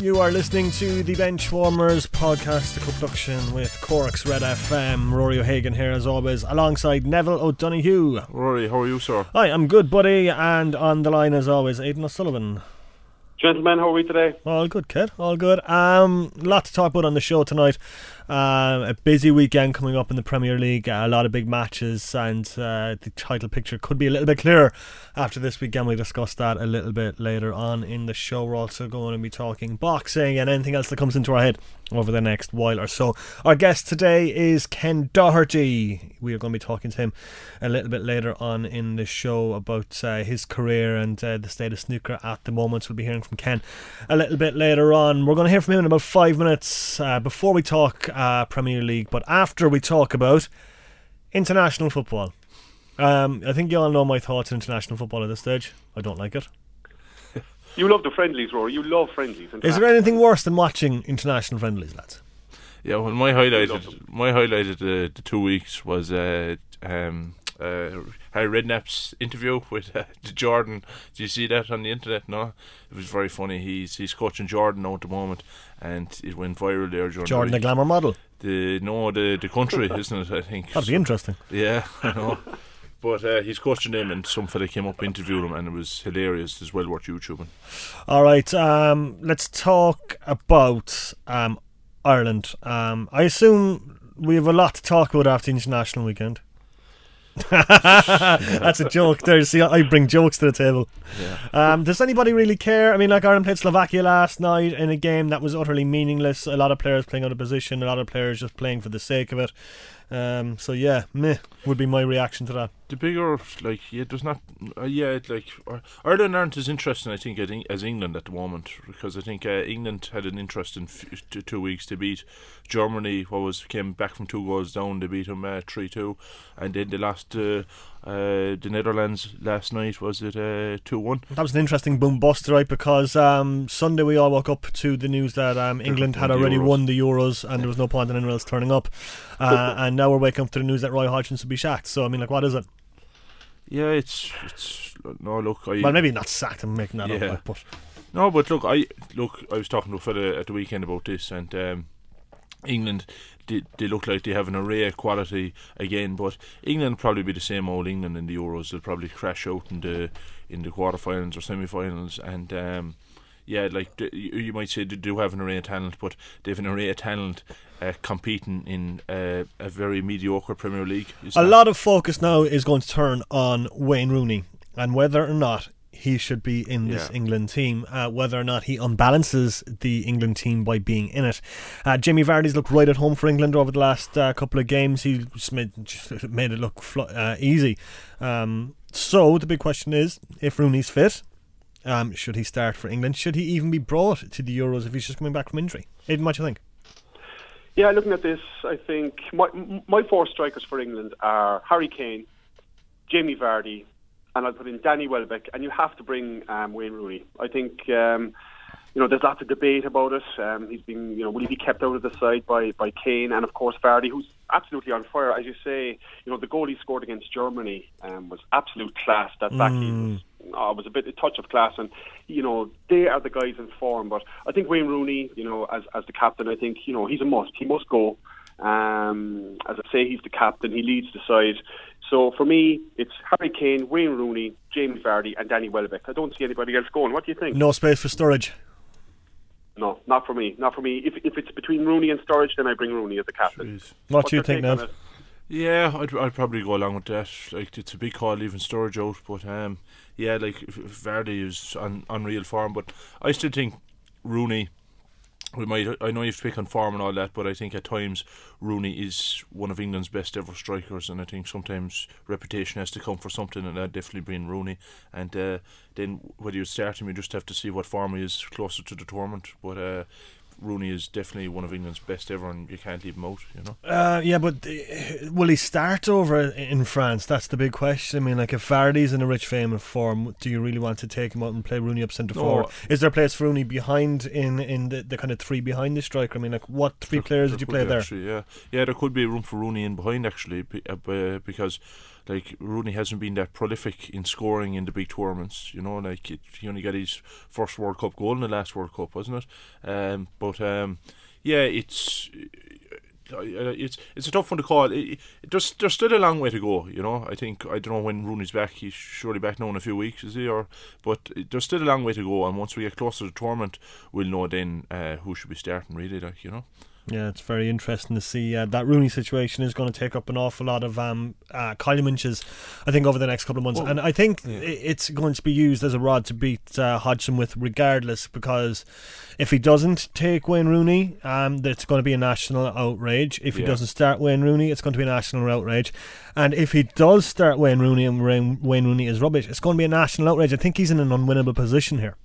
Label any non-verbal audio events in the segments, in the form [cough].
You are listening to the Benchwarmers podcast, a co-production with Cork's Red FM. Rory O'Hagan here, as always, alongside Neville O'Donoghue. Rory, how are you, sir? Hi, I'm good, buddy, and on the line, as always, Aidan O'Sullivan. Gentlemen, how are we today? All good, kid. All good. Um, lot to talk about on the show tonight. Um, a busy weekend coming up in the Premier League. a lot of big matches, and uh, the title picture could be a little bit clearer after this weekend. We'll discuss that a little bit later on in the show. We're also going to be talking boxing and anything else that comes into our head over the next while or so. Our guest today is Ken Doherty. We are going to be talking to him a little bit later on in the show about uh, his career and uh, the state of snooker at the moment. We'll be hearing from Ken a little bit later on. We're going to hear from him in about five minutes uh, before we talk uh, Premier League, but after we talk about international football. Um, I think you all know my thoughts on international football at this stage. I don't like it. You love the friendlies, Rory. You love friendlies. Is there anything worse than watching international friendlies, lads? Yeah, well, my highlight, my highlight of the, the two weeks was uh, um, uh, Harry Redknapp's interview with uh, [laughs] Jordan. Do you see that on the internet? No, it was very funny. He's he's coaching Jordan now at the moment, and it went viral there. Jordan, Jordan the glamour model. The no, the the country, isn't it? I think that'd be interesting. Yeah, I know. [laughs] But uh, he's coaching him, and some fella came up interviewed him, and it was hilarious. It's well worth YouTubing. All right, um, let's talk about um, Ireland. Um, I assume we have a lot to talk about after the international weekend. [laughs] That's a joke there. See, I bring jokes to the table. Yeah. Um, does anybody really care? I mean, like Ireland played Slovakia last night in a game that was utterly meaningless. A lot of players playing out of position, a lot of players just playing for the sake of it. Um, so yeah, meh would be my reaction to that. The bigger, like, yeah, there's not, uh, yeah, like Ireland aren't as interesting, I think, as England at the moment because I think uh, England had an interest in two, weeks to beat Germany. What was came back from two goals down, they beat them uh, three uh, two, and then they lost uh, uh, the Netherlands last night. Was it two one? That was an interesting boom bust, right? Because um, Sunday we all woke up to the news that um, England had already Euros. won the Euros, and there was no point in anyone else turning up, [laughs] and now we're waking up to the news that Roy Hodgson would be sacked. So I mean, like, what is it? Yeah, it's it's no look. I, well, maybe not sacked. I'm making that yeah. up, but no, but look, I look. I was talking to a fella at the weekend about this, and um, England. They, they look like they have an array of quality again, but England will probably be the same old England in the Euros. They'll probably crash out in the in the quarterfinals or semi-finals, and um, yeah, like you might say they do have an array of talent, but they have an array of talent uh, competing in uh, a very mediocre Premier League. A lot of focus now is going to turn on Wayne Rooney and whether or not he should be in this yeah. England team, uh, whether or not he unbalances the England team by being in it. Uh, Jamie Vardy's looked right at home for England over the last uh, couple of games. He just made, just made it look fl- uh, easy. Um, so the big question is if Rooney's fit, um, should he start for England? Should he even be brought to the Euros if he's just coming back from injury? Aidan, what do you think? Yeah, looking at this, I think my my four strikers for England are Harry Kane, Jamie Vardy, and I'll put in Danny Welbeck, and you have to bring um, Wayne Rooney. I think um, you know there's lots of debate about it. Um, he's been you know will he be kept out of the side by by Kane and of course Vardy, who's absolutely on fire. As you say, you know the goal he scored against Germany um, was absolute class. That back mm. was oh, was a bit a touch of class, and you know they are the guys in form. But I think Wayne Rooney, you know, as as the captain, I think you know he's a must. He must go. Um, as I say, he's the captain. He leads the side. So for me, it's Harry Kane, Wayne Rooney, James Vardy, and Danny Welbeck. I don't see anybody else going. What do you think? No space for Sturridge. No, not for me. Not for me. If if it's between Rooney and Sturridge, then I bring Rooney as the captain. What do you think, Nev? Yeah, I'd, I'd probably go along with that. Like it's a big call leaving Sturridge out, but um, yeah, like Vardy is on unreal form, but I still think Rooney. We might. I know you've picked on form and all that, but I think at times Rooney is one of England's best ever strikers, and I think sometimes reputation has to come for something, and that definitely being Rooney. And uh, then whether you start him, you just have to see what form he is closer to the tournament. But uh, Rooney is definitely one of England's best ever, and you can't leave him out. You know. Uh, yeah, but uh, will he start over in France? That's the big question. I mean, like if Vardy's in a rich fame of form, do you really want to take him out and play Rooney up centre no. forward? Is there a place for Rooney behind in in the, the kind of three behind the striker? I mean, like what three there, players there would you play there? Actually, yeah, yeah, there could be room for Rooney in behind actually, uh, because like Rooney hasn't been that prolific in scoring in the big tournaments. You know, like it, he only got his first World Cup goal in the last World Cup, wasn't it? Um, but um, yeah, it's it's it's a tough one to call. It, it, there's there's still a long way to go. You know, I think I don't know when Rooney's back. He's surely back now in a few weeks, is he? Or but there's still a long way to go. And once we get closer to the tournament, we'll know then uh, who should be starting. Really, like you know. Yeah, it's very interesting to see. Uh, that Rooney situation is going to take up an awful lot of um, uh, I think, over the next couple of months. Well, and I think yeah. it's going to be used as a rod to beat uh, Hodgson with, regardless, because if he doesn't take Wayne Rooney, um, it's going to be a national outrage. If he yeah. doesn't start Wayne Rooney, it's going to be a national outrage. And if he does start Wayne Rooney and Wayne Rooney is rubbish, it's going to be a national outrage. I think he's in an unwinnable position here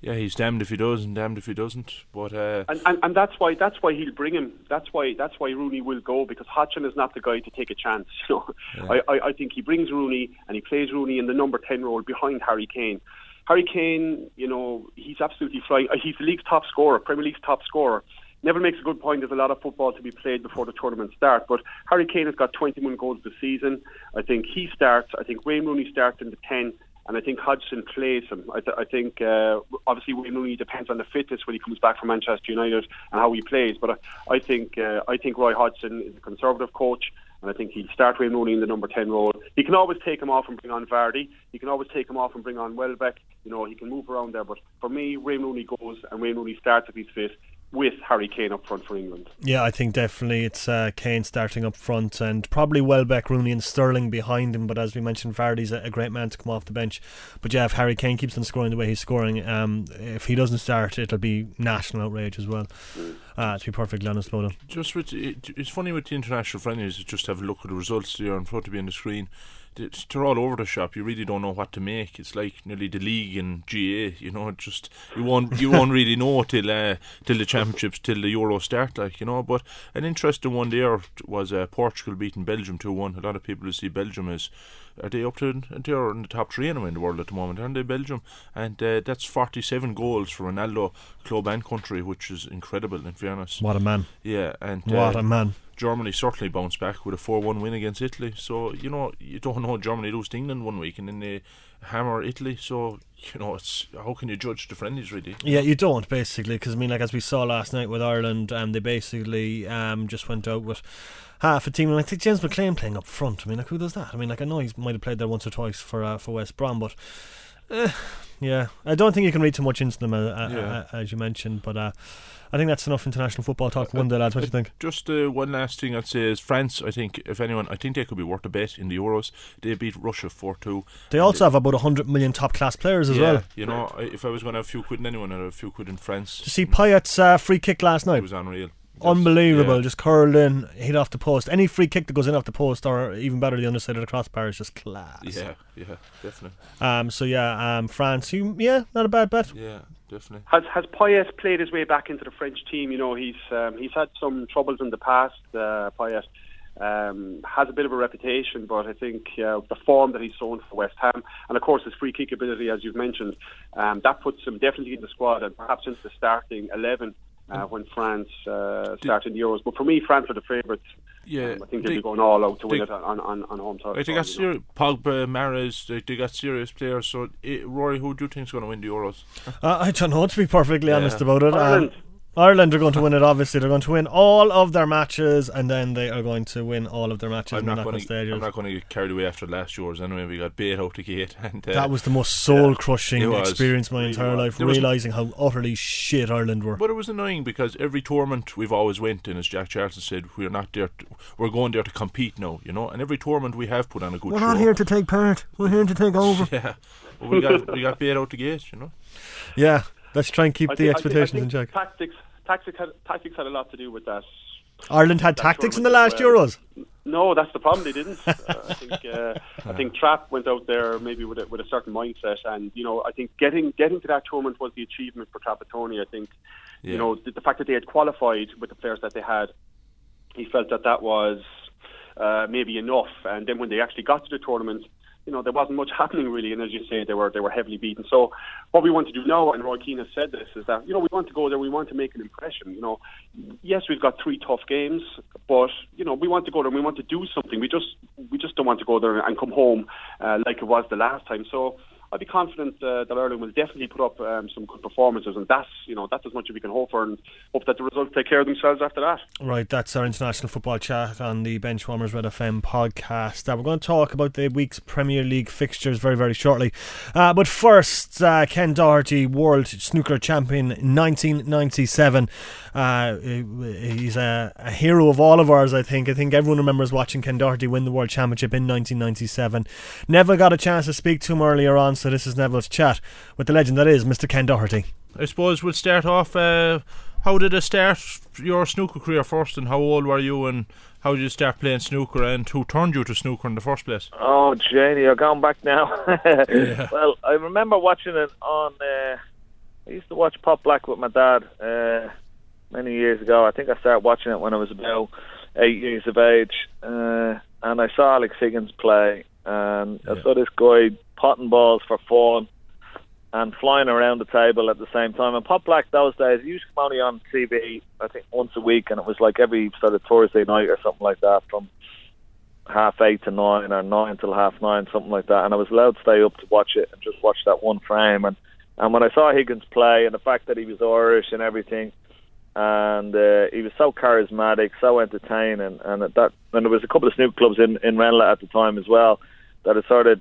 yeah, he's damned if he does and damned if he doesn't. But uh, and, and and that's why that's why he'll bring him. That's why that's why Rooney will go because Hodgson is not the guy to take a chance. [laughs] You know, yeah. I, I I think he brings Rooney and he plays Rooney in the number ten role behind Harry Kane. Harry Kane, you know, he's absolutely flying. Uh, he's the league's top scorer, Premier League's top scorer. Never makes a good point. There's a lot of football to be played before the tournament starts. But Harry Kane has got 21 goals this season. I think he starts. I think Wayne Rooney starts in the 10 and I think Hodgson plays him. I, th- I think uh, obviously Wayne Rooney depends on the fitness when he comes back from Manchester United and how he plays. But I, I think uh, I think Roy Hodgson is a conservative coach, and I think he'll start Wayne Rooney in the number ten role. He can always take him off and bring on Vardy. He can always take him off and bring on Welbeck. You know he can move around there. But for me, Wayne Rooney goes and Wayne Rooney starts if he's fit with Harry Kane up front for England. Yeah, I think definitely it's uh, Kane starting up front and probably Welbeck, Rooney, and Sterling behind him. But as we mentioned, Vardy's a, a great man to come off the bench. But yeah, if Harry Kane keeps on scoring the way he's scoring, um, if he doesn't start, it'll be national outrage as well. Mm. Uh, to be perfectly honest, Lola. Just with it, it's funny with the international friendlies. Just have a look at the results there in front of you on the screen they're all over the shop. You really don't know what to make. It's like nearly the league and GA. You know, just you won't you won't [laughs] really know till uh, till the championships, till the Euro start. Like you know, but an interesting one there was uh, Portugal beating Belgium two one. A lot of people see Belgium as are they up to they're in the top three anyway in the world at the moment, aren't they? Belgium, and uh, that's forty seven goals for Ronaldo, club and country, which is incredible. In fairness, what a man! Yeah, and what uh, a man! Germany certainly bounced back with a 4 1 win against Italy. So, you know, you don't know Germany lose to England one week and then they hammer Italy. So, you know, it's how can you judge the friendlies really? Yeah, you don't basically because I mean, like as we saw last night with Ireland, um, they basically um, just went out with half a team. And I think James McLean playing up front. I mean, like who does that? I mean, like I know he might have played there once or twice for uh, for West Brom, but. Uh, yeah, I don't think you can read too much into them, uh, uh yeah. Uh, as you mentioned, but uh, I think that's enough international football talk one day, lads. What do you think? Just uh, one last thing I'd say is France. I think if anyone, I think they could be worth a bet in the Euros. They beat Russia four two. They also have about hundred million top class players as yeah, well. You know, if I was going to have a few quid in anyone, I'd have a few quid in France. See Payet's free kick last night? It was unreal. Unbelievable, yeah. just curled in, hit off the post. Any free kick that goes in off the post, or even better, the underside of the crossbar is just class. Yeah, yeah, definitely. Um, so yeah, um, France, you, yeah, not a bad bet. Yeah, definitely. Has has Payet played his way back into the French team? You know, he's um, he's had some troubles in the past. Uh, Payet um, has a bit of a reputation, but I think uh, the form that he's shown for West Ham, and of course his free kick ability, as you've mentioned, um, that puts him definitely in the squad and perhaps into the starting eleven uh, when France uh, started the Euros. But for me, France are the favourites. Yeah, um, I think they'll they, be going all out to win it on, on, on home turf. They got serious, Pogba, Mahrez, they, they, got serious players. So, it, Rory, who do you think is going to win the Euros? Uh, I don't know, to be perfectly yeah. honest about it. Ireland. Um, Ireland are going to win it. Obviously, they're going to win all of their matches, and then they are going to win all of their matches I'm in not going to, I'm not going to get carried away after last year's. Anyway, we got bait out the gate, [laughs] and uh, that was the most soul crushing yeah, experience my entire life. Realizing how utterly shit Ireland were. But it was annoying because every tournament we've always went in, as Jack Charlton said, we're not there. To, we're going there to compete now, you know. And every tournament we have put on a good. Show. We're show. not here to take part. We're here to take [laughs] over. yeah, well, we got we got bait out the gate, you know. Yeah, let's try and keep I the think, expectations in check. Tactics tactics had, tactics had a lot to do with that. Ireland had tactics in the last Euros. No, that's the problem. They didn't. [laughs] uh, I think uh, I think Trapp went out there maybe with a, with a certain mindset, and you know I think getting getting to that tournament was the achievement for Trapattoni. I think yeah. you know the, the, fact that they had qualified with the players that they had, he felt that that was uh, maybe enough. And then when they actually got to the tournament, you know, there wasn't much [laughs] happening really, and as you say, they were they were heavily beaten. So, what we want to do now, and Roy Keane has said this, is that you know we want to go there, we want to make an impression. You know, yes, we've got three tough games, but you know we want to go there, and we want to do something. We just we just don't want to go there and come home uh, like it was the last time. So. I'd be confident uh, that Ireland will definitely put up um, some good performances, and that's you know that's as much as we can hope for, and hope that the results take care of themselves after that. Right, that's our international football chat on the Benchwarmers Red FM podcast. Uh, we're going to talk about the week's Premier League fixtures very very shortly, uh, but first, uh, Ken Doherty, World Snooker Champion 1997. Uh, he's a, a, hero of all of ours, I think. I think everyone remembers watching Ken Doherty win the World Championship in 1997. Never got a chance to speak to him earlier on, so this is Neville's chat with the legend that is Mr. Ken Doherty. I suppose we'll start off. Uh, how did it start your snooker career first, and how old were you, and how did you start playing snooker, and who turned you to snooker in the first place? Oh, Janie, you're going back now. [laughs] yeah. Well, I remember watching it on. Uh, I used to watch Pot Black with my dad. Uh, many years ago. I think I started watching it when I was about eight years of age, uh, and I saw Alex Higgins play, and yeah. I saw this guy potting balls for fun and flying around the table at the same time. And Pot Black those days he used to come only on TV, I think once a week, and it was like every sort of Thursday night or something like that from half eight to nine or nine till half nine, something like that. And I was allowed to stay up to watch it and just watch that one frame. And and when I saw Higgins play and the fact that he was Irish and everything, and uh, he was so charismatic, so entertaining, and that and there was a couple of snook clubs in in Ranelagh at the time as well that I sort of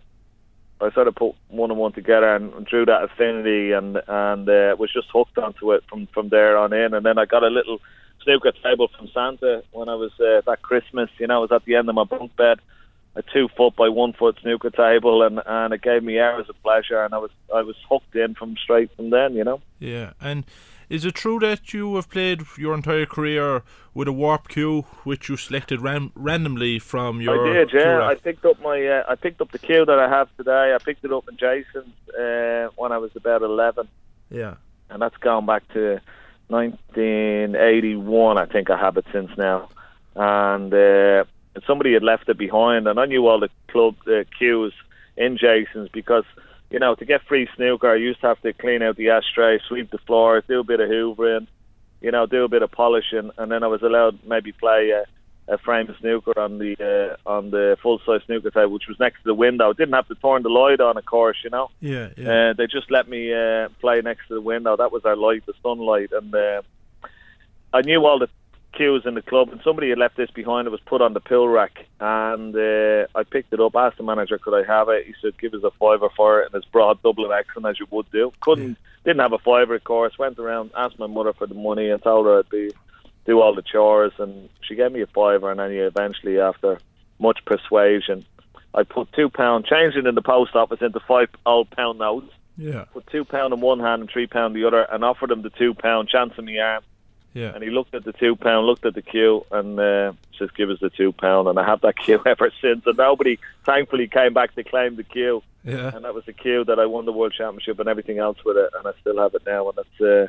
I sort of put one and one together and drew that affinity and and uh, was just hooked onto it from from there on in, and then I got a little snooker table from Santa when I was uh, that Christmas. You know, I was at the end of my bunk bed, a two foot by one foot snooker table, and and it gave me hours of pleasure, and I was I was hooked in from straight from then. You know. Yeah, and is it true that you have played your entire career with a warp cue, which you selected ran- randomly from your? I did, yeah. I picked up my, uh, I picked up the cue that I have today. I picked it up in Jason's uh, when I was about eleven. Yeah, and that's gone back to 1981. I think I have it since now, and uh, somebody had left it behind, and I knew all the club uh, cues in Jason's because you know, to get free snooker, I used to have to clean out the ashtray, sweep the floor, do a bit of hoovering, you know, do a bit of polishing, and then I was allowed maybe play a, a frame of snooker on the uh, on the full size snooker table, which was next to the window. I didn't have to turn the light on, of course, you know. Yeah, yeah. Uh, they just let me uh, play next to the window. That was our light, the sunlight, and uh, I knew all the cues in the club, and somebody had left this behind. It was put on the pill rack, and uh, I picked it up. Asked the manager, could I have it? He said, "Give us a fiver for it," and his broad Dublin accent as you would do. Couldn't, didn't have a fiver, of course. Went around, asked my mother for the money, and told her I'd be do all the chores, and she gave me a fiver, and then eventually, after much persuasion, I put two pound, changed it in the post office into five old pound notes. Yeah. Put two pound in one hand and three pound the other, and offered him the two pound, chancing me arm. Yeah. And he looked at the two pound, looked at the cue, and uh, says, "Give us the two pound." And I have that [laughs] cue ever since. And nobody, thankfully, came back to claim the cue. Yeah. And that was the cue that I won the world championship and everything else with it, and I still have it now. And that's uh,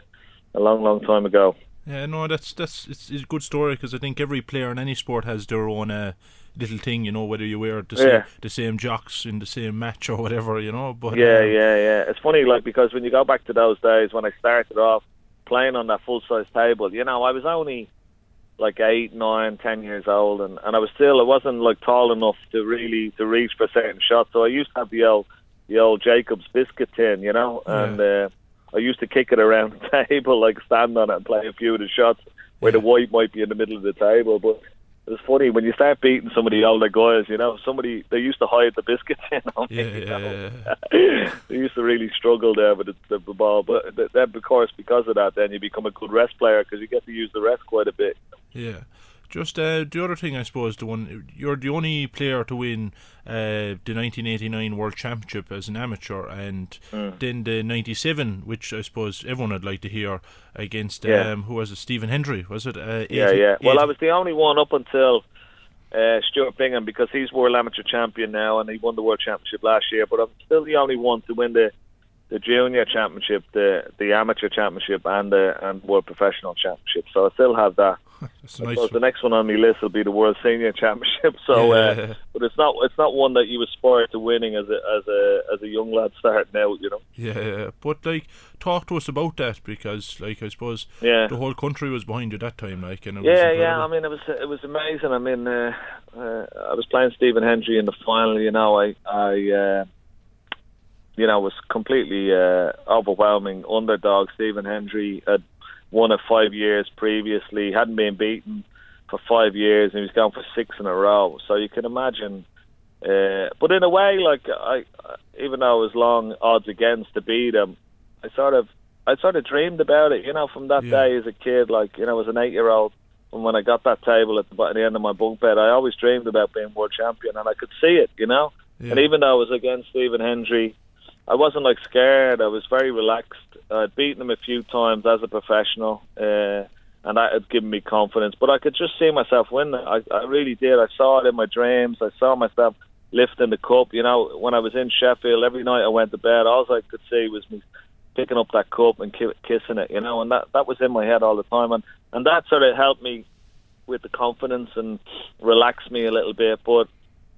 a long, long time ago. Yeah, no, that's that's it's, it's a good story because I think every player in any sport has their own uh, little thing, you know, whether you wear the same the same jocks in the same match or whatever, you know. But yeah, um, yeah, yeah. It's funny, like because when you go back to those days when I started off playing on that full size table. You know, I was only like eight, nine, ten years old, and and I was still I wasn't like tall enough to really to reach for certain shots. So I used to have the old the old Jacobs biscuit tin, you know, yeah. and uh, I used to kick it around [laughs] the table, like stand on it and play a few of the shots where yeah. the white might be in the middle of the table, but it's funny when you start beating some of the older guys. You know, somebody they used to hide the biscuits in [laughs] on yeah, me. Yeah, yeah. they used to really struggle there with the, the, the ball, but then of course because of that, then you become a good rest player because you get to use the rest quite a bit. Yeah. Just uh, the other thing, I suppose, the one you're the only player to win uh, the 1989 World Championship as an amateur, and mm. then the 97, which I suppose everyone would like to hear against yeah. um, who was it? Stephen Hendry, was it? Uh, 80, yeah, yeah. Well, 80. I was the only one up until uh, Stuart Bingham because he's world amateur champion now, and he won the world championship last year. But I'm still the only one to win the the junior championship, the the amateur championship, and the and world professional championship. So I still have that [laughs] That's a I nice the next one on my list will be the World Senior Championship. [laughs] So, uh, but it's not it's not one that you aspire to winning as a as a as a young lad starting out. You know. Yeah, yeah, but like, talk to us about that because, like, I suppose Yeah. the whole country was behind you that time, like, and it Yeah, yeah. I mean, it was it was amazing. I mean, uh, uh, I was playing Stephen Hendry in the final. You know, I I uh, you know was completely uh, overwhelming underdog. Stephen Hendry had won it five years previously, hadn't been beaten for five years, and he was going for six in a row. So you can imagine. Uh, but in a way, like I, even though it was long odds against to beat him, I sort of, I sort of dreamed about it. You know, from that Yeah. day as a kid, like you know, as an eight-year-old, and when I got that table at the, at the end of my bunk bed, I always dreamed about being world champion, and I could see it. You know, Yeah. and even though I was against Stephen Hendry, I wasn't like scared. I was very relaxed. I'd beaten him a few times as a professional, uh, and that had given me confidence. But I could just see myself winning. I, I really did. I saw it in my dreams. I saw myself lifting the cup. You know, when I was in Sheffield, every night I went to bed, all I could see was me picking up that cup and ki- kissing it. You know, and that that was in my head all the time, and and that sort of helped me with the confidence and relaxed me a little bit. But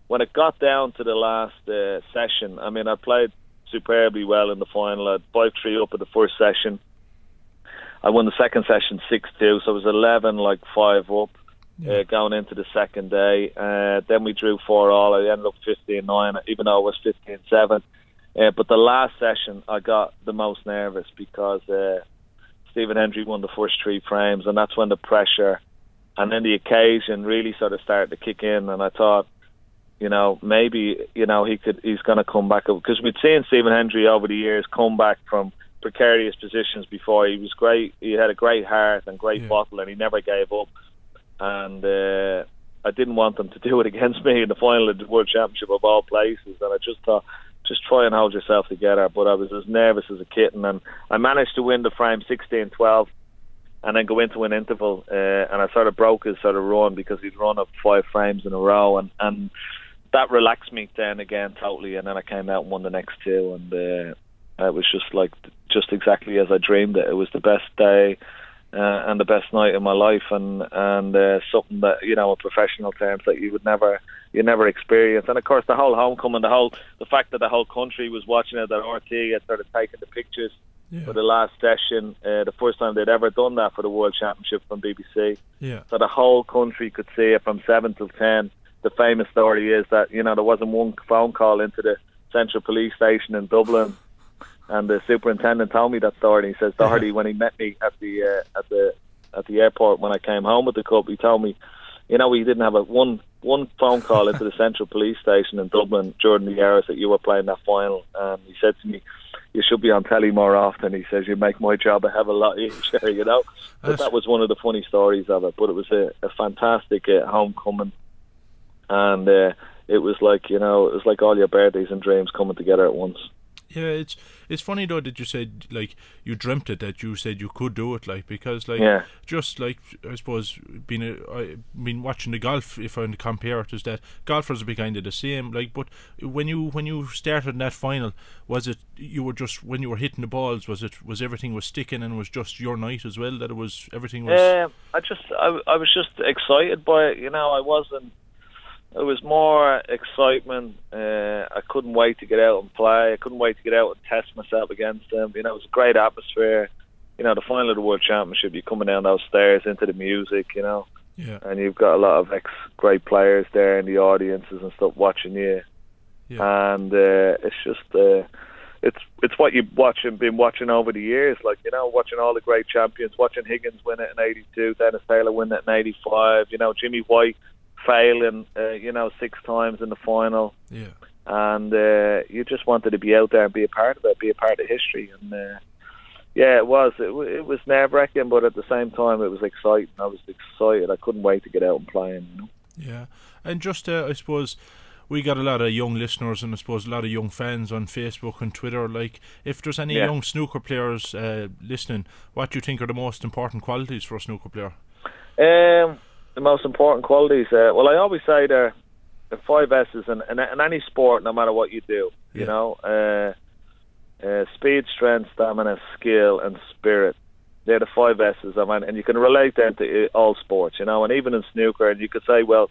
when it got down to the last uh, session, I mean, I played superbly well in the final. I had five three up at the first session. I won the second session six two, so it was eleven like five up. Uh, going into the second day, uh, then we drew four all. I ended up fifteen nine, even though it was fifteen seven. Uh, but the last session, I got the most nervous because uh, Stephen Hendry won the first three frames, and that's when the pressure and then the occasion really sort of started to kick in. And I thought, you know, maybe you know he could he's going to come back because we'd seen Stephen Hendry over the years come back from precarious positions before. He was great. He had a great heart and great Yeah. bottle, and he never gave up. And uh, I didn't want them to do it [laughs] against me in the final of the World Championship of all places. And I just thought, just try and hold yourself together. But I was as nervous as a kitten, and I managed to win the frame 16-12 and then go into an interval. Uh, and I sort of broke his sort of run because he'd run up five frames in a row, and and that relaxed me then again totally. And then I came out and won the next two, and uh, it was just like just exactly as I dreamed it. It was the best day. Uh, and the best night in my life, and and uh, something that you know, in professional terms, that you would never you never experience. And of course, the whole homecoming, the whole the fact that the whole country was watching it, that RT had started taking the pictures Yeah. for the last session, uh, the first time they'd ever done that for the World Championship from BBC. Yeah. So the whole country could see it from seven till ten. The famous story is that you know there wasn't one phone call into the Central Police Station in Dublin, and the superintendent told me that story. And he says Doherty, when he met me at the uh, at the at the airport when I came home with the cup, he told me, you know, he didn't have a one one phone call into the Central Police Station in Dublin during the hours that you were playing that final. And he said to me, "You should be on telly more often." He says, "You make my job a hell of a lot [laughs] easier," you know. But that was one of the funny stories of it. But it was a, a fantastic uh, homecoming, and uh, it was like you know, it was like all your birthdays and dreams coming together at once. Yeah, it's it's funny though that you said like you dreamt it that you said you could do it like because like Yeah. just like I suppose being a, I been watching the golf if I compare it is that golfers will be kind of the same like but when you when you started in that final was it you were just when you were hitting the balls was it was everything was sticking and was just your night as well that it was everything was Um, I just, I, I was just excited by it. You know, I wasn't. It was more excitement. Uh, I couldn't wait to get out and play. I couldn't wait to get out and test myself against them. You know, it was a great atmosphere. You know, the final of the World Championship, you're coming down those stairs into the music. You know, yeah and you've got a lot of ex great players there in the audiences and stuff watching you. Yeah. And uh, it's just uh, it's it's what you've watching been watching over the years, like you know, watching all the great champions, watching Higgins win it in '82, Dennis Taylor win it in '85. You know, Jimmy White failing, uh, you know, six times in the final, yeah and uh, you just wanted to be out there and be a part of it, be a part of history, and. Uh, yeah, it was. It, w- it was nerve wracking, but at the same time, it was exciting. I was excited. I couldn't wait to get out and play. You know? Yeah, and just uh, I suppose we got a lot of young listeners and I suppose a lot of young fans on Facebook and Twitter. Like, if there's any Yeah. young snooker players uh, listening, what do you think are the most important qualities for a snooker player? Um, the most important qualities. Uh, well, I always say there the five S's in, in, in any sport, no matter what you do. You know, uh, uh, speed, strength, stamina, skill, and spirit. they're the five S's, I mean, and you can relate them to uh, all sports, you know, and even in snooker, and you could say, well,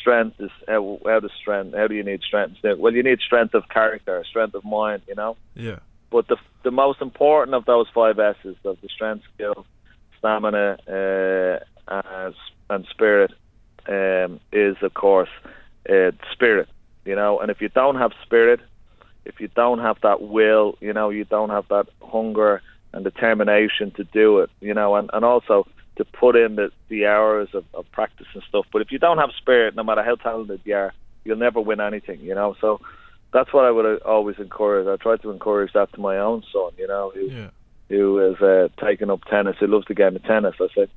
strength is how, how does strength? How do you need strength? Well, you need strength of character, strength of mind, you know. Yeah. But the the most important of those five S's of the strength, skill, stamina, uh, and, and spirit um, is, of course, uh, spirit. You know, and if you don't have spirit, if you don't have that will, you know, you don't have that hunger and determination to do it, you know, and, and also to put in the, the hours of, of practice and stuff. But if you don't have spirit, no matter how talented you are, you'll never win anything, you know. So that's what I would always encourage. I try to encourage that to my own son, you know, who Yeah. who has uh, taken up tennis, who loves the game of tennis. I said,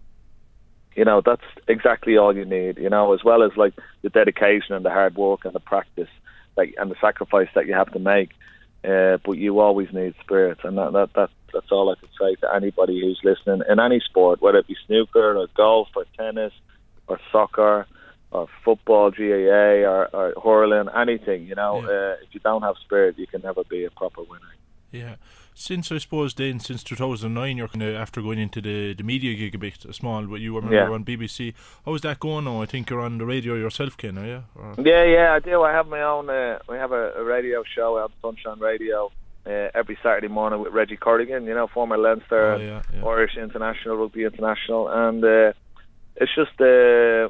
you know, that's exactly all you need, you know, as well as like the dedication and the hard work and the practice, like and the sacrifice that you have to make. Uh, but you always need spirit, and that, that that that's all I could say to anybody who's listening in any sport, whether it be snooker or golf or tennis or soccer or football, GAA or, or hurling, anything. You know, Yeah. uh, if you don't have spirit, you can never be a proper winner. Yeah. Since I suppose then, since 2009, you're kind of after going into the, the media gig a bit small, but you were remember Yeah. on BBC. How's that going now? I think you're on the radio yourself, Ken, are you? Or, Yeah, yeah, I do. I have my own. Uh, we have a, a radio show out Sunshine Radio uh, every Saturday morning with Reggie Corrigan. You know, former Leinster, Oh, yeah, yeah. Irish international, rugby international, and uh, it's just. Uh,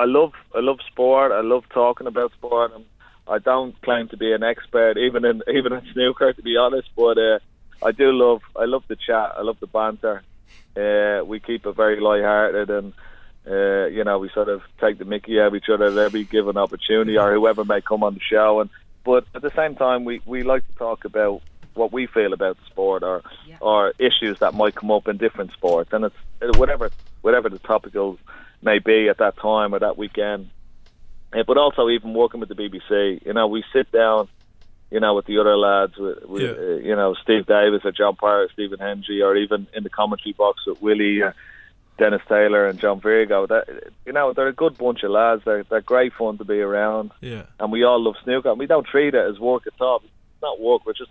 I love, I love sport. I love talking about sport. And I don't claim to be an expert, even in [laughs] even in snooker, to be honest. But uh, I do love, I love the chat. I love the banter. Uh, we keep it very light-hearted and. Uh, you know, we sort of take the mickey out of each other at every given opportunity, or whoever may come on the show. And but at the same time, we, we like to talk about what we feel about the sport, or or issues that might come up in different sports, and it's whatever whatever the topical may be at that time or that weekend. Uh, but also, even working with the BBC, you know, we sit down, you know, with the other lads, with, with Yeah. uh, you know Steve Davis or John Parr, Stephen Hendry, or even in the commentary box with Willie. Uh, Dennis Taylor and John Virgo. That you know, they're a good bunch of lads. They're they're great fun to be around, yeah. and we all love snooker. And we don't treat it as work at all. It's not work. We're just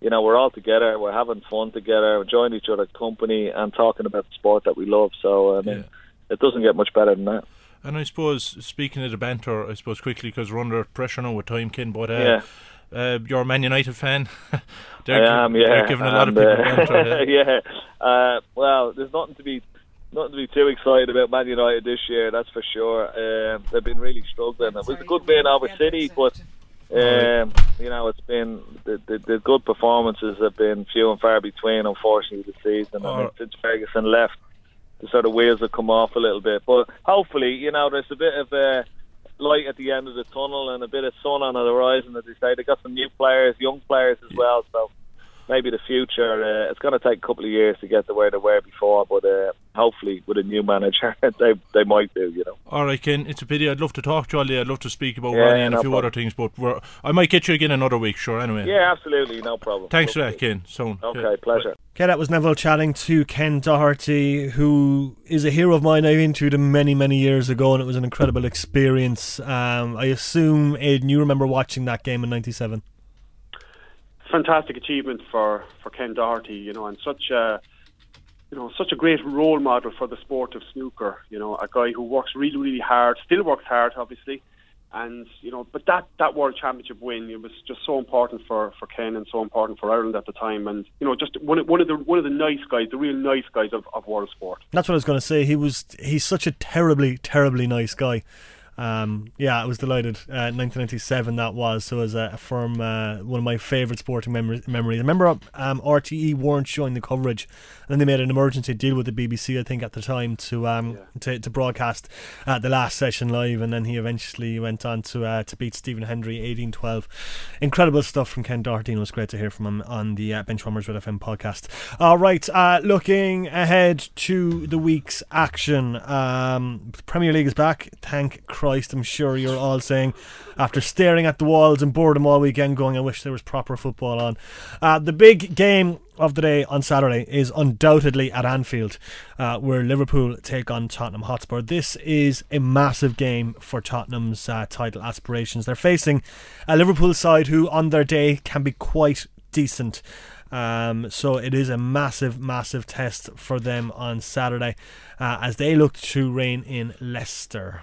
you know, we're all together. We're having fun together, We're enjoying each other's company, and talking about the sport that we love. So I mean, Yeah. it doesn't get much better than that. And I suppose, speaking of the banter, I suppose quickly, because we're under pressure now with time, Ken, but uh, Yeah. Uh, you're a Man United fan. [laughs] they're, I am, yeah. They're giving a lot of people uh, banter. Yeah. [laughs] yeah. Uh, well, there's nothing to be nothing to be too excited about Man United this year. That's for sure. Um, they've been really struggling. It was a good win over City, but um, you know it's been the, the the good performances have been few and far between. Unfortunately, this season. I mean, Oh. since Ferguson left, the sort of wheels have come off a little bit. But hopefully, you know, there's a bit of uh, light at the end of the tunnel and a bit of sun on the horizon, as they say. They got some new players, young players as well. So maybe the future. Uh, it's going to take a couple of years to get to where they were before, but uh, hopefully with a new manager, [laughs] they they might do. You know. All right, Ken. It's a pity. I'd love to talk to you all. I'd love to speak about Yeah, Ronnie and a few problem. other things, but we're, I might get you again another week, sure, anyway. Yeah, absolutely, no problem. Thanks for that, Ken. Soon. Okay, Yeah. pleasure. Okay, that was Neville chatting to Ken Doherty, who is a hero of mine. I interviewed him many, many years ago, and it was an incredible experience. Um, I assume, Aidan, you remember watching that game in '97. Fantastic achievement for, for Ken Doherty, you know, and such a you know such a great role model for the sport of snooker. You know, a guy who works really really hard, still works hard, obviously, and you know, but that that World Championship win it was just so important for, for Ken and so important for Ireland at the time, and you know, just one of, one of the one of the nice guys, the real nice guys of, of world sport. That's what I was going to say. He was he's such a terribly, terribly nice guy. Um, yeah, I was delighted. Uh, 1997 that was so it was a from uh, one of my favourite sporting memories. memories. I remember um, RTE weren't showing the coverage, and then they made an emergency deal with the BBC, I think, at the time to um to, to broadcast uh, the last session live, and then he eventually went on to uh, to beat Stephen Hendry 18-12. Incredible stuff from Ken Doherty, and it was great to hear from him on the uh, Benchwarmers Red FM podcast. All right, uh, looking ahead to the week's action. Um, Premier League is back. Thank Christ, I'm sure you're all saying after staring at the walls and boredom all weekend, going, I wish there was proper football on. Uh, the big game of the day on Saturday is undoubtedly at Anfield, uh, where Liverpool take on Tottenham Hotspur. This is a massive game for Tottenham's uh, title aspirations. They're facing a Liverpool side who, on their day, can be quite decent. Um, so it is a massive, massive test for them on Saturday uh, as they look to rein in Leicester.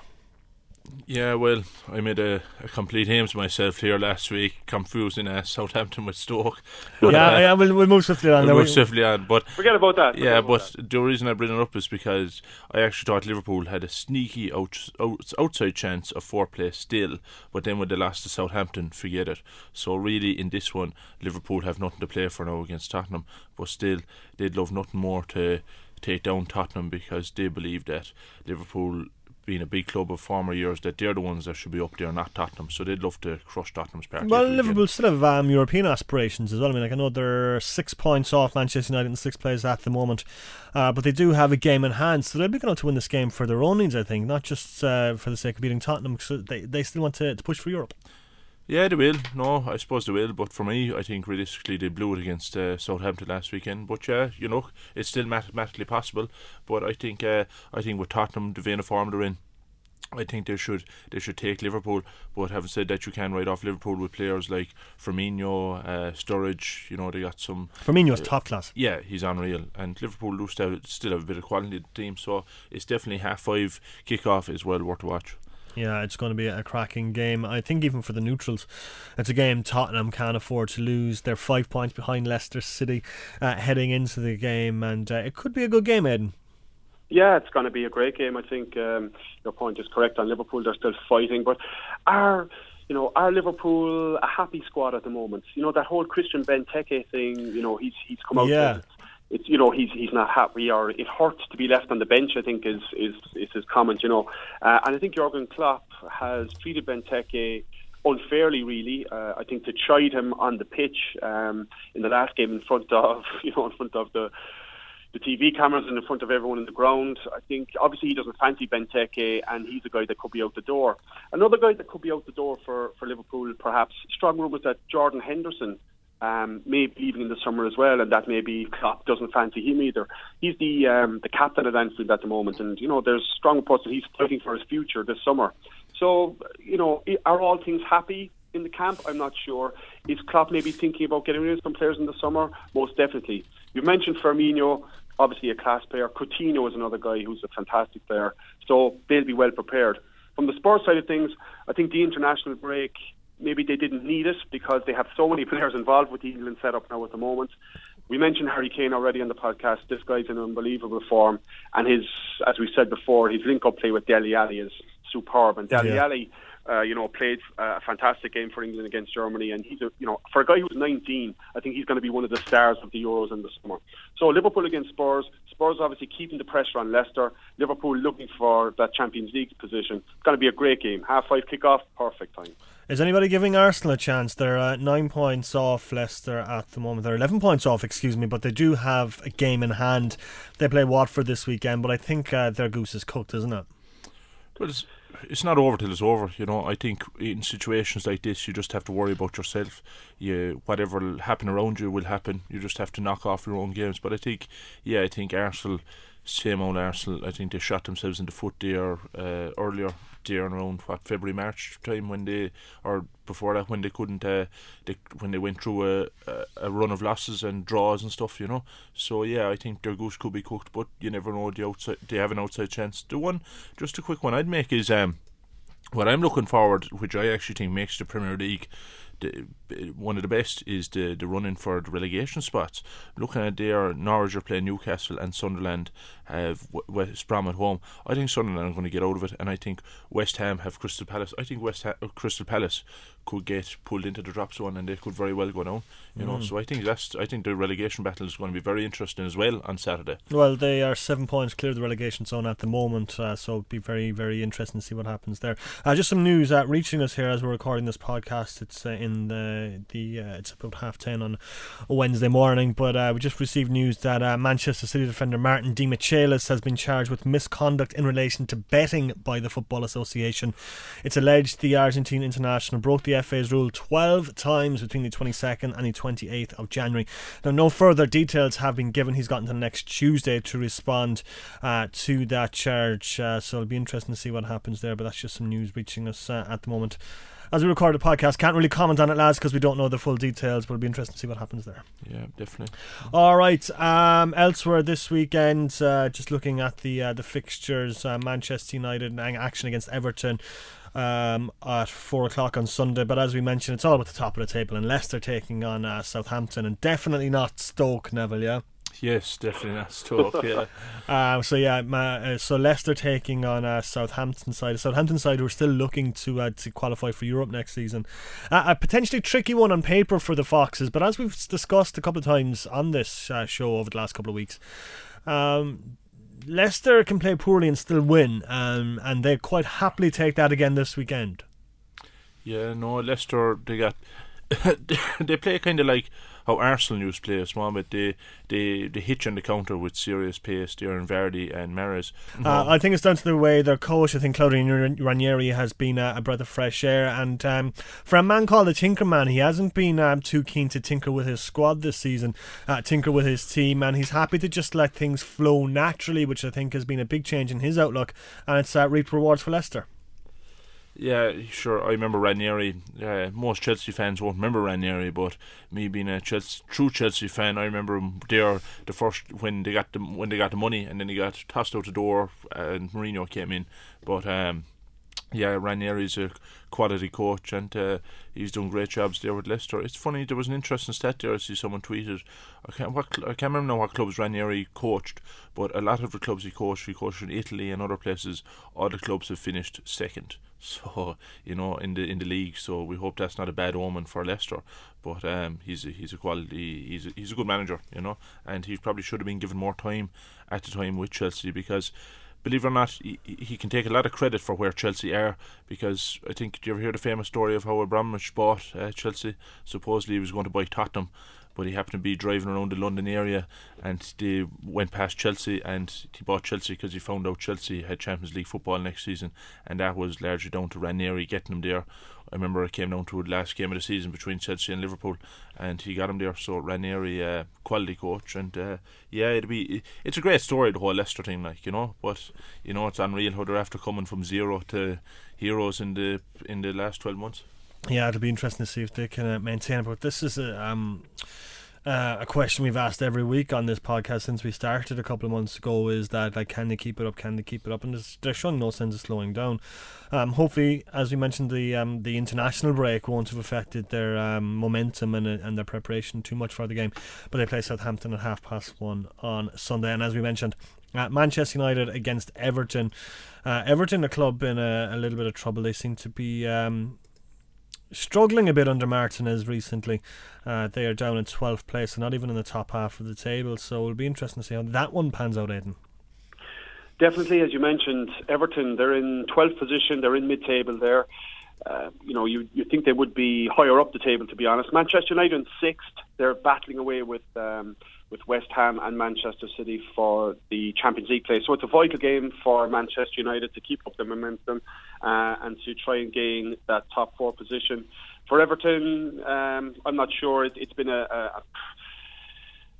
Yeah, well, I made a, a complete Hames myself here last week, confusing uh, Southampton with Stoke. But, yeah, uh, yeah, we'll, we'll move swiftly on. We'll move swiftly on, but forget about that. Forget yeah, about but that. the reason I bring it up is because I actually thought Liverpool had a sneaky out, out, outside chance of four place still, but then when they lost to Southampton, forget it. So really, in this one, Liverpool have nothing to play for now against Tottenham, but still, they'd love nothing more to take down Tottenham because they believe that Liverpool being a big club of former years that they're the ones that should be up there, not Tottenham. So they'd love to crush Tottenham's party. Well, Liverpool still have um, European aspirations as well. I mean, like I know they're six points off Manchester United in six place at the moment, uh, but they do have a game in hand, so they'll be going to win this game for their own needs. I think, not just uh, for the sake of beating Tottenham, because they they still want to, to push for Europe. Yeah, they will. No, I suppose they will. But for me, I think realistically they blew it against uh, Southampton last weekend. But yeah, you know, it's still mathematically possible. But I think, uh, I think with Tottenham, the vein of form they're in, I think they should they should take Liverpool. But having said that, you can write off Liverpool with players like Firmino, uh, Sturridge. You know, they got some. Firmino's uh, top class. Yeah, he's unreal. And Liverpool do still still have a bit of quality in the team. So it's definitely half five kickoff is well worth to watch. Yeah, it's going to be a cracking game. I think even for the neutrals, it's a game Tottenham can't afford to lose. They're five points behind Leicester City uh, heading into the game, and uh, it could be a good game, Aidan. Yeah, it's going to be a great game. I think um, your point is correct on Liverpool. They're still fighting, but are you know are Liverpool a happy squad at the moment? You know that whole Christian Benteke thing. You know he's he's come out. Yeah. It's you know he's he's not happy or it hurts to be left on the bench. I think is is is his comment. You know, uh, and I think Jurgen Klopp has treated Benteke unfairly, really. Uh, I think to chide him on the pitch um, in the last game in front of [laughs] you know in front of the the TV cameras and in front of everyone in the ground. I think obviously he doesn't fancy Benteke, and he's a guy that could be out the door. Another guy that could be out the door for, for Liverpool, perhaps. Strong rumours that Jordan Henderson um, may be leaving in the summer as well, and that maybe Klopp doesn't fancy him either. He's the um, the captain at Anfield at the moment, and you know there's strong reports that he's fighting for his future this summer. So you know, are all things happy? in the camp? I'm not sure. Is Klopp maybe thinking about getting rid of some players in the summer? Most definitely. You mentioned Firmino, obviously a class player. Coutinho is another guy who's a fantastic player. So they'll be well prepared. From the sports side of things, I think the international break, maybe they didn't need it because they have so many players involved with the England setup now at the moment. We mentioned Harry Kane already on the podcast. This guy's in unbelievable form, and his, as we said before, his link-up play with Dele Alli is superb. And Dele Yeah. Alli, uh, you know, played uh, a fantastic game for England against Germany, and he's a, you know, for a guy who's 19, I think he's going to be one of the stars of the Euros in the summer. So Liverpool against Spurs. Spurs obviously keeping the pressure on Leicester. Liverpool looking for that Champions League position. It's going to be a great game. Half five kickoff, perfect time. Is anybody giving Arsenal a chance? They're uh, nine points off Leicester at the moment. They're 11 points off, excuse me, but they do have a game in hand. They play Watford this weekend, but I think uh, their goose is cooked, isn't it? Well, it's, it's not over till it's over. You know, I think in situations like this, you just have to worry about yourself. You whatever will happen around you will happen. You just have to knock off your own games. But I think, yeah, I think Arsenal, same old Arsenal. I think they shot themselves in the foot there uh, earlier there around what February March time when they or before that when they couldn't uh, they when they went through a, a, a run of losses and draws and stuff you know? So yeah I think their goose could be cooked but you never know the outside they have an outside chance. The one just a quick one I'd make is um what I'm looking forward which I actually think makes the Premier League the, one of the best is the the running for the relegation spots. Looking at there, Norwich are playing Newcastle and Sunderland have West Brom at home. I think Sunderland are going to get out of it, and I think West Ham have Crystal Palace. I think West ha- uh, Crystal Palace could get pulled into the drop zone, and they could very well go down. You know, so I think that's I think the relegation battle is going to be very interesting as well on Saturday. Well, they are seven points clear of the relegation zone at the moment, uh, so it'll be very, very interesting to see what happens there. Uh, just some news uh, reaching us here as we're recording this podcast. It's uh, in the the uh, it's about half ten on a Wednesday morning, but uh, we just received news that uh, Manchester City defender Martin Demichelis has been charged with misconduct in relation to betting by the Football Association. It's alleged the Argentine international broke the FA's rule 12 times between the 22nd and the 28th of January. Now, no further details have been given. He's got until next Tuesday to respond uh, to that charge, uh, so it'll be interesting to see what happens there. But that's just some news reaching us uh, at the moment. as we record the podcast, can't really comment on it, lads, because we don't know the full details. But it'll be interesting to see what happens there. Yeah, definitely. All right. Um, elsewhere this weekend, uh, just looking at the uh, the fixtures, uh, Manchester United action against Everton. Um, at four o'clock on Sunday, but as we mentioned, it's all about the top of the table, and Leicester taking on uh, Southampton, and definitely not Stoke, Neville. Yeah. Yes, definitely not Stoke. yeah. Uh, [laughs] so yeah, ma, uh, so Leicester taking on uh, Southampton side. Southampton side who are still looking to uh, to qualify for Europe next season. Uh, a potentially tricky one on paper for the Foxes, but as we've discussed a couple of times on this uh, show over the last couple of weeks, um, Leicester can play poorly and still win, um, and they quite happily take that again this weekend. Yeah, no, Leicester they got [laughs] they play kind of like how Arsenal used to play us, Mohammed. They they they hit you on the counter with serious pace. They're Vardy and Mahrez. Uh, I think it's down to the way their coach. I think Claudio Ranieri has been a, a breath of fresh air, and um, for a man called the Tinkerman, he hasn't been um, too keen to tinker with his squad this season, uh, tinker with his team, and he's happy to just let things flow naturally, which I think has been a big change in his outlook, and it's uh, reaped rewards for Leicester. Yeah, sure. I remember Ranieri. Uh, most Chelsea fans won't remember Ranieri, but me being a Chelsea, true Chelsea fan, I remember him there the first when they got the when they got the money, and then he got tossed out the door, and Mourinho came in. But um, yeah, Ranieri's a quality coach, and uh, he's done great jobs there with Leicester. It's funny there was an interesting stat there. I see someone tweeted. I can't what I can't remember what clubs Ranieri coached, but a lot of the clubs he coached, he coached in Italy and other places. All the clubs have finished second. [laughs] So you know in the in the league. So we hope that's not a bad omen for Leicester. But um, he's a, he's a quality. He's a, he's a good manager, you know, and he probably should have been given more time at the time with Chelsea because believe it or not, he, he can take a lot of credit for where Chelsea are because I think, do you ever hear the famous story of how Abramovich bought uh, Chelsea? Supposedly he was going to buy Tottenham but he happened to be driving around the London area and they went past Chelsea and he bought Chelsea because he found out Chelsea had Champions League football next season and that was largely down to Ranieri getting him there. I remember it came down to the last game of the season between Chelsea and Liverpool and he got him there. So Ranieri, uh, quality coach and uh, yeah, it'd be it's a great story the whole Leicester thing, like you know. But you know it's unreal how they're after coming from zero to heroes in the in the last twelve months. Yeah, it'll be interesting to see if they can uh, maintain it. But this is a um, uh, a question we've asked every week on this podcast since we started a couple of months ago is that like can they keep it up? Can they keep it up? And they're showing no signs of slowing down. Um, hopefully, as we mentioned, the um, the international break won't have affected their um, momentum and and their preparation too much for the game. But they play Southampton at half past one on Sunday, and as we mentioned, uh, Manchester United against Everton. Uh, Everton, a club in a, a, little bit of trouble. They seem to be um, struggling a bit under Martinez recently. Uh, they are down in 12th place and not even in the top half of the table. So it'll be interesting to see how that one pans out, Aidan. Definitely, as you mentioned, Everton, they're in 12th position, they're in mid table there. Uh, you know, you you think they would be higher up the table, to be honest. Manchester United in sixth, they're battling away with um, with West Ham and Manchester City for the Champions League place. So it's a vital game for Manchester United to keep up the momentum uh, and to try and gain that top four position. For Everton, um, I'm not sure. It, has been a, a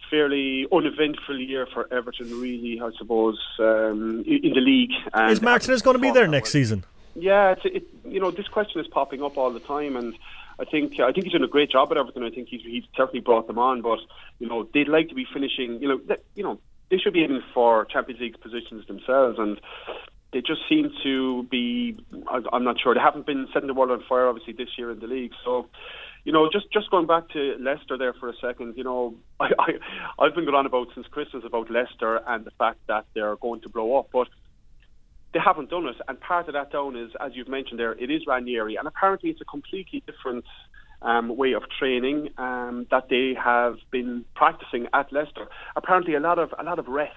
fairly uneventful year for Everton, really, I suppose, um, in the league. And Is Martinez going to be there next season? Yeah, it's, it, you know, this question is popping up all the time, and I think I think he's done a great job at Everton. I think he's he's certainly brought them on, but you know they'd like to be finishing. You know, that, you know they should be aiming for Champions League positions themselves, and they just seem to be. I'm not sure they haven't been setting the world on fire obviously this year in the league. So, you know, just just going back to Leicester there for a second. You know, [laughs] I, I I've been going on about since Christmas about Leicester and the fact that they're going to blow up, but they haven't done it. And part of that down is, as you've mentioned there, it is Ranieri, and apparently it's a completely different um, way of training um, that they have been practicing at Leicester. Apparently, a lot of a lot of rest.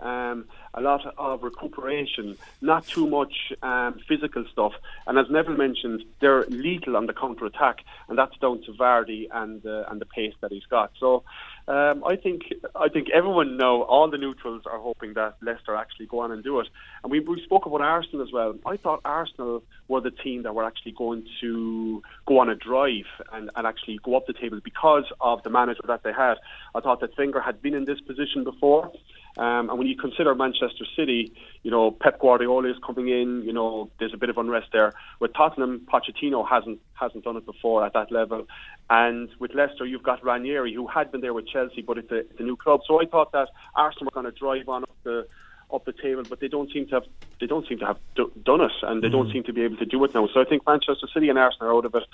Um, a lot of recuperation, not too much um, physical stuff. And as Neville mentioned, they're lethal on the counter attack, and that's down to Vardy and uh, and the pace that he's got. So um, I think I think everyone know all the neutrals are hoping that Leicester actually go on and do it. And we, we spoke about Arsenal as well. I thought Arsenal were the team that were actually going to go on a drive and, and actually go up the table because of the manager that they had. I thought that Wenger had been in this position before. Um, and when you consider Manchester City, you know, Pep Guardiola is coming in, you know, there's a bit of unrest there. With Tottenham, Pochettino hasn't hasn't done it before at that level. And with Leicester, you've got Ranieri, who had been there with Chelsea, but it's a, it's a new club. So I thought that Arsenal were going to drive on up the up the table, but they don't seem to have they don't seem to have do, done it, and they mm. don't seem to be able to do it now. So I think Manchester City and Arsenal are out of it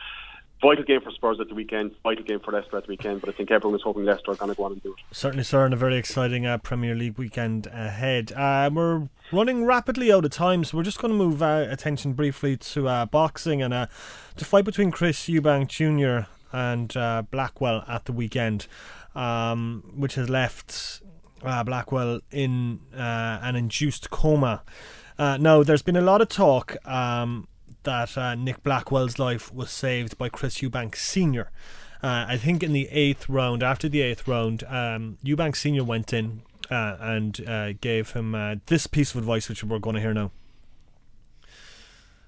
vital game for Spurs at the weekend, vital game for Leicester at the weekend. But I think everyone is hoping Leicester are going to go on and do it. Certainly, sir, and a very exciting uh, Premier League weekend ahead. Uh, we're running rapidly out of time, so we're just going to move uh, attention briefly to uh, boxing and uh, the fight between Chris Eubank Jr. and uh, Blackwell at the weekend, um, which has left Blackwell in an induced coma. now, there's been a lot of talk. Um, that uh, Nick Blackwell's life was saved by Chris Eubank Sr. Uh, I think in the eighth round, after the eighth round, um, Eubank Sr. went in uh, and uh, gave him uh, this piece of advice, which we're going to hear now.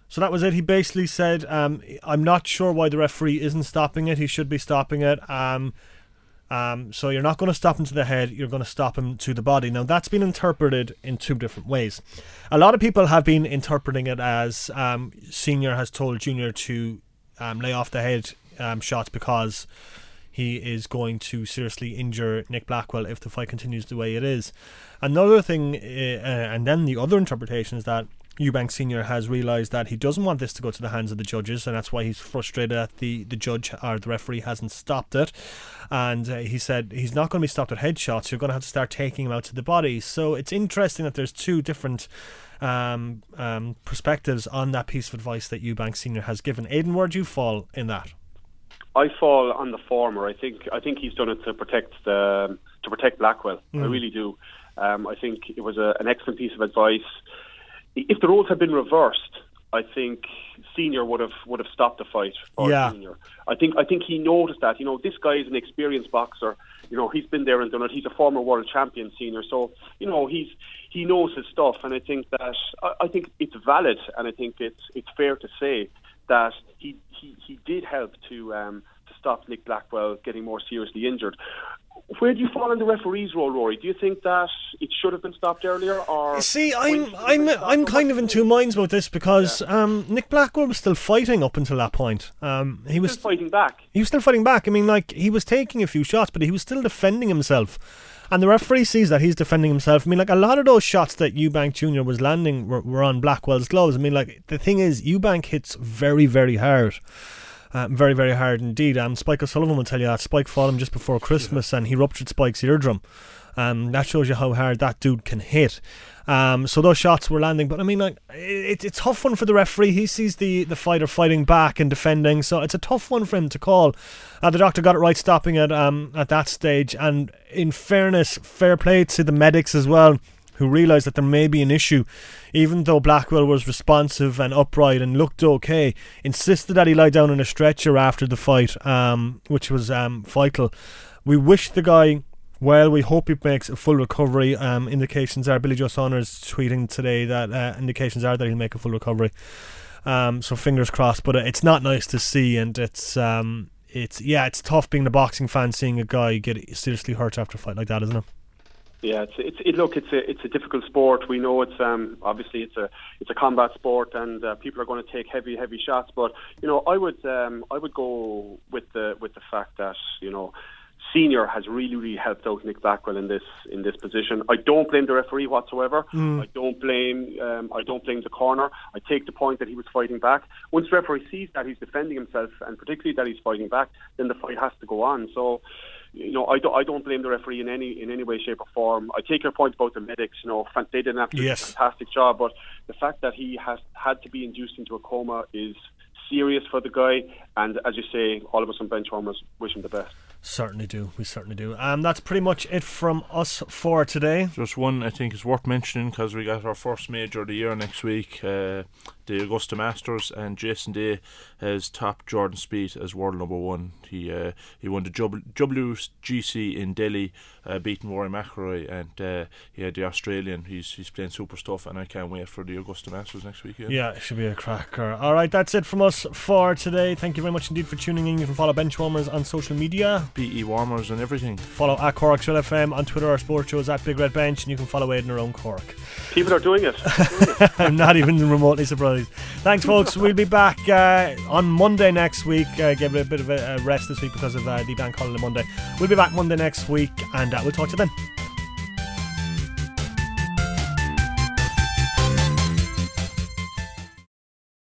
So that was it. He basically said, um, I'm not sure why the referee isn't stopping it. He should be stopping it. Um, um, so you're not going to stop him to the head, you're going to stop him to the body. Now, that's been interpreted in two different ways. A lot of people have been interpreting it as um, Senior has told Junior to um, lay off the head um, shots because he is going to seriously injure Nick Blackwell if the fight continues the way it is. Another thing, uh, and then the other interpretation is that Eubank Senior has realised that he doesn't want this to go to the hands of the judges, and that's why he's frustrated that the, the judge or the referee hasn't stopped it. And uh, he said he's not going to be stopped at headshots. You're going to have to start taking him out to the body. So it's interesting that there's two different um, um, perspectives on that piece of advice that Eubank Senior has given. Aidan, where do you fall in that? I fall on the former. I think I think he's done it to protect the to protect Blackwell. Mm. I really do. Um, I think it was a, an excellent piece of advice if the roles had been reversed, I think Senior would have would have stopped the fight for yeah. Senior. I think I think he noticed that. You know, this guy is an experienced boxer. You know, he's been there and done it. He's a former world champion, Senior. So you know, he's he knows his stuff, and I think that I, I think it's valid, and I think it's it's fair to say that he he, he did help to um, to stop Nick Blackwell getting more seriously injured where do you fall in the referee's role, Rory? Do you think that it should have been stopped earlier, or see? I'm I'm I'm kind of in two minds about this because yeah. um, Nick Blackwell was still fighting up until that point. Um, he, he was still fighting back. He was still fighting back. I mean, like he was taking a few shots, but he was still defending himself. And the referee sees that he's defending himself. I mean, like a lot of those shots that Eubank Jr. was landing were, were on Blackwell's gloves. I mean, like the thing is, Eubank hits very, very hard. Uh, very, very hard indeed. Um, Spike O'Sullivan will tell you that Spike fought him just before Christmas yeah. and he ruptured Spike's eardrum. Um, that shows you how hard that dude can hit. Um, so those shots were landing, but I mean, like it, it's a tough one for the referee. He sees the the fighter fighting back and defending, so it's a tough one for him to call. Uh, the doctor got it right, stopping it um, at that stage. And in fairness, fair play to the medics as well who realised that there may be an issue, even though Blackwell was responsive and upright and looked okay, insisted that he lie down in a stretcher after the fight, um, which was um, vital. We wish the guy well. We hope he makes a full recovery. Um, indications are Billy Joe Saunders tweeting today that uh, indications are that he'll make a full recovery. Um, so fingers crossed. But it's not nice to see, and it's um, it's yeah, it's tough being the boxing fan seeing a guy get seriously hurt after a fight like that, isn't it? Yeah, it's it's it, look, it's a it's a difficult sport. We know it's um obviously it's a it's a combat sport, and uh, people are going to take heavy heavy shots. But you know, I would um I would go with the with the fact that you know. Senior has really, really helped out Nick Blackwell in this in this position. I don't blame the referee whatsoever. Mm. I don't blame um, I don't blame the corner. I take the point that he was fighting back. Once the referee sees that he's defending himself, and particularly that he's fighting back, then the fight has to go on. So, you know, I don't, I don't blame the referee in any in any way, shape, or form. I take your point about the medics. You know, they did an yes. fantastic job, but the fact that he has had to be induced into a coma is serious for the guy. And as you say, all of us on Benchwarmers wish him the best. Certainly do. We certainly do. Um, that's pretty much it from us for today. Just one I think is worth mentioning because we got our first major of the year next week. Uh, the Augusta Masters, and Jason Day has topped Jordan Spieth as world number one. He uh, he won the WGC in Delhi, uh, beating Rory McIlroy, and uh, he had the Australian. He's he's playing super stuff, and I can't wait for the Augusta Masters next weekend. Yeah, it should be a cracker. All right, that's it from us for today. Thank you very much indeed for tuning in. You can follow Benchwarmers on social media, BE Warmers, and everything. Follow at Cork FM on Twitter. Our sports show is at Big Red Bench, and you can follow Aidan around Cork. People are doing it. [laughs] I'm not even remotely surprised. Thanks, folks. We'll be back uh, on Monday next week. Uh, give it a bit of a rest this week because of uh, the bank holiday Monday. We'll be back Monday next week, and uh, we'll talk to you then.